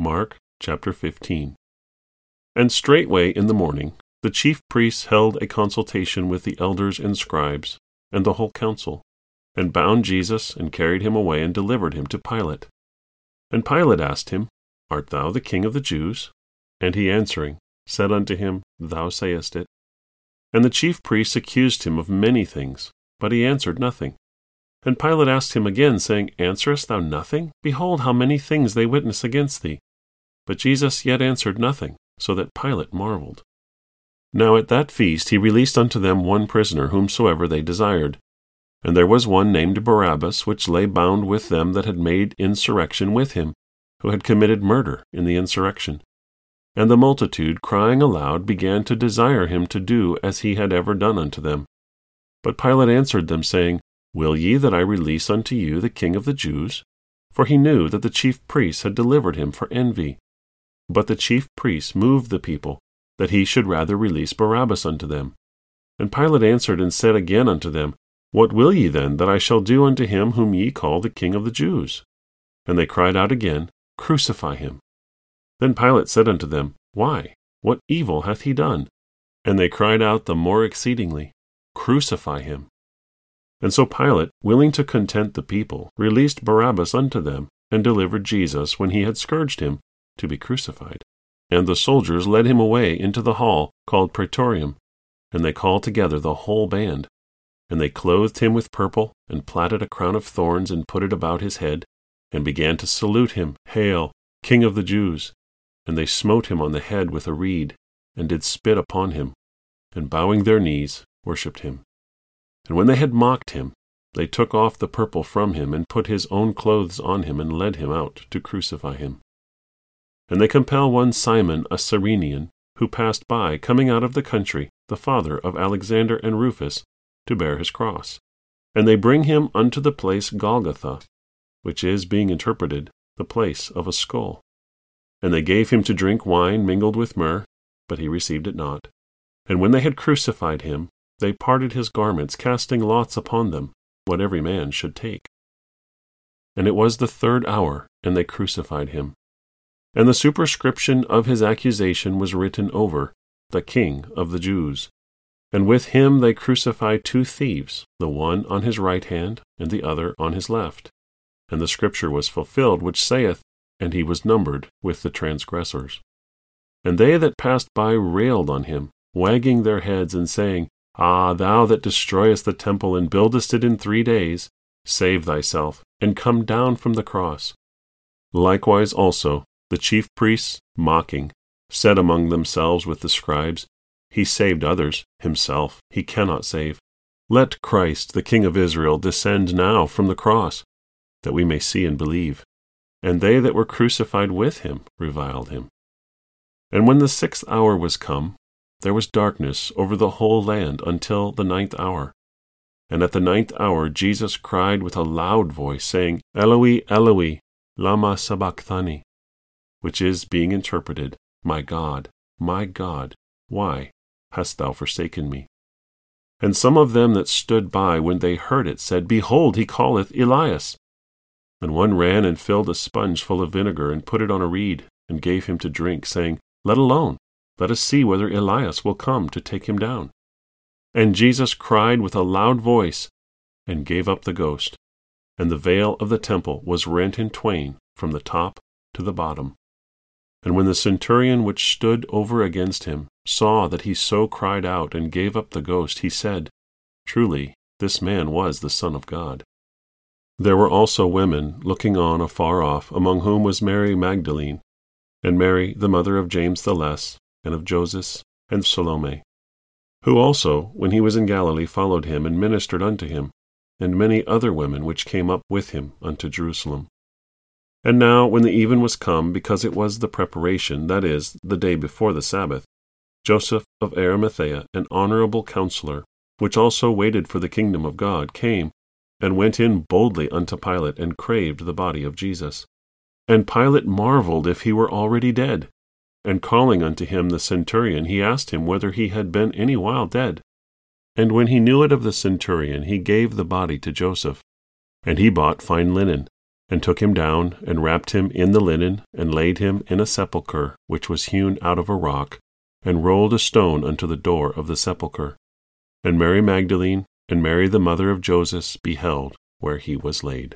Mark chapter 15. And straightway in the morning the chief priests held a consultation with the elders and scribes and the whole council, and bound Jesus and carried him away and delivered him to Pilate. And Pilate asked him, Art thou the king of the Jews? And he answering said unto him, Thou sayest it. And the chief priests accused him of many things, but he answered nothing. And Pilate asked him again, saying, Answerest thou nothing? Behold, how many things they witness against thee. But Jesus yet answered nothing, so that Pilate marveled. Now at that feast he released unto them one prisoner, whomsoever they desired. And there was one named Barabbas, which lay bound with them that had made insurrection with him, who had committed murder in the insurrection. And the multitude, crying aloud, began to desire him to do as he had ever done unto them. But Pilate answered them, saying, Will ye that I release unto you the king of the Jews? For he knew that the chief priests had delivered him for envy. But the chief priests moved the people, that he should rather release Barabbas unto them. And Pilate answered and said again unto them, What will ye then that I shall do unto him whom ye call the king of the Jews? And they cried out again, Crucify him. Then Pilate said unto them, Why? What evil hath he done? And they cried out the more exceedingly, Crucify him. And so Pilate, willing to content the people, released Barabbas unto them, and delivered Jesus, when he had scourged him, to be crucified. And the soldiers led him away into the hall called Praetorium, and they called together the whole band. And they clothed him with purple, and platted a crown of thorns, and put it about his head, and began to salute him, Hail, King of the Jews! And they smote him on the head with a reed, and did spit upon him, and bowing their knees, worshipped him. And when they had mocked him, they took off the purple from him, and put his own clothes on him, and led him out to crucify him. And they compel one Simon, a Cyrenian, who passed by, coming out of the country, the father of Alexander and Rufus, to bear his cross. And they bring him unto the place Golgotha, which is, being interpreted, the place of a skull. And they gave him to drink wine mingled with myrrh, but he received it not. And when they had crucified him, they parted his garments, casting lots upon them, what every man should take. And it was the third hour, and they crucified him. And the superscription of his accusation was written over, the King of the Jews. And with him they crucified two thieves, the one on his right hand, and the other on his left. And the scripture was fulfilled, which saith, And he was numbered with the transgressors. And they that passed by railed on him, wagging their heads, and saying, Ah, thou that destroyest the temple and buildest it in three days, save thyself, and come down from the cross. Likewise also the chief priests, mocking, said among themselves with the scribes, He saved others, himself he cannot save. Let Christ, the King of Israel, descend now from the cross, that we may see and believe. And they that were crucified with him reviled him. And when the sixth hour was come, there was darkness over the whole land until the ninth hour. And at the ninth hour Jesus cried with a loud voice, saying, Eloi, Eloi, lama sabachthani, which is being interpreted, My God, my God, why hast thou forsaken me? And some of them that stood by when they heard it said, Behold, he calleth Elias. And one ran and filled a sponge full of vinegar, and put it on a reed, and gave him to drink, saying, Let alone, let us see whether Elias will come to take him down. And Jesus cried with a loud voice, and gave up the ghost. And the veil of the temple was rent in twain from the top to the bottom. And when the centurion which stood over against him saw that he so cried out and gave up the ghost, he said, Truly, this man was the Son of God. There were also women looking on afar off, among whom was Mary Magdalene, and Mary, the mother of James the Less, and of Joses, and Salome, who also, when he was in Galilee, followed him and ministered unto him, and many other women which came up with him unto Jerusalem. And now, when the even was come, because it was the preparation, that is, the day before the Sabbath, Joseph of Arimathea, an honorable counselor, which also waited for the kingdom of God, came, and went in boldly unto Pilate, and craved the body of Jesus. And Pilate marveled if he were already dead. And calling unto him the centurion, he asked him whether he had been any while dead. And when he knew it of the centurion, he gave the body to Joseph. And he bought fine linen, and took him down, and wrapped him in the linen, and laid him in a sepulchre which was hewn out of a rock, and rolled a stone unto the door of the sepulchre. And Mary Magdalene and Mary the mother of Joses beheld where he was laid.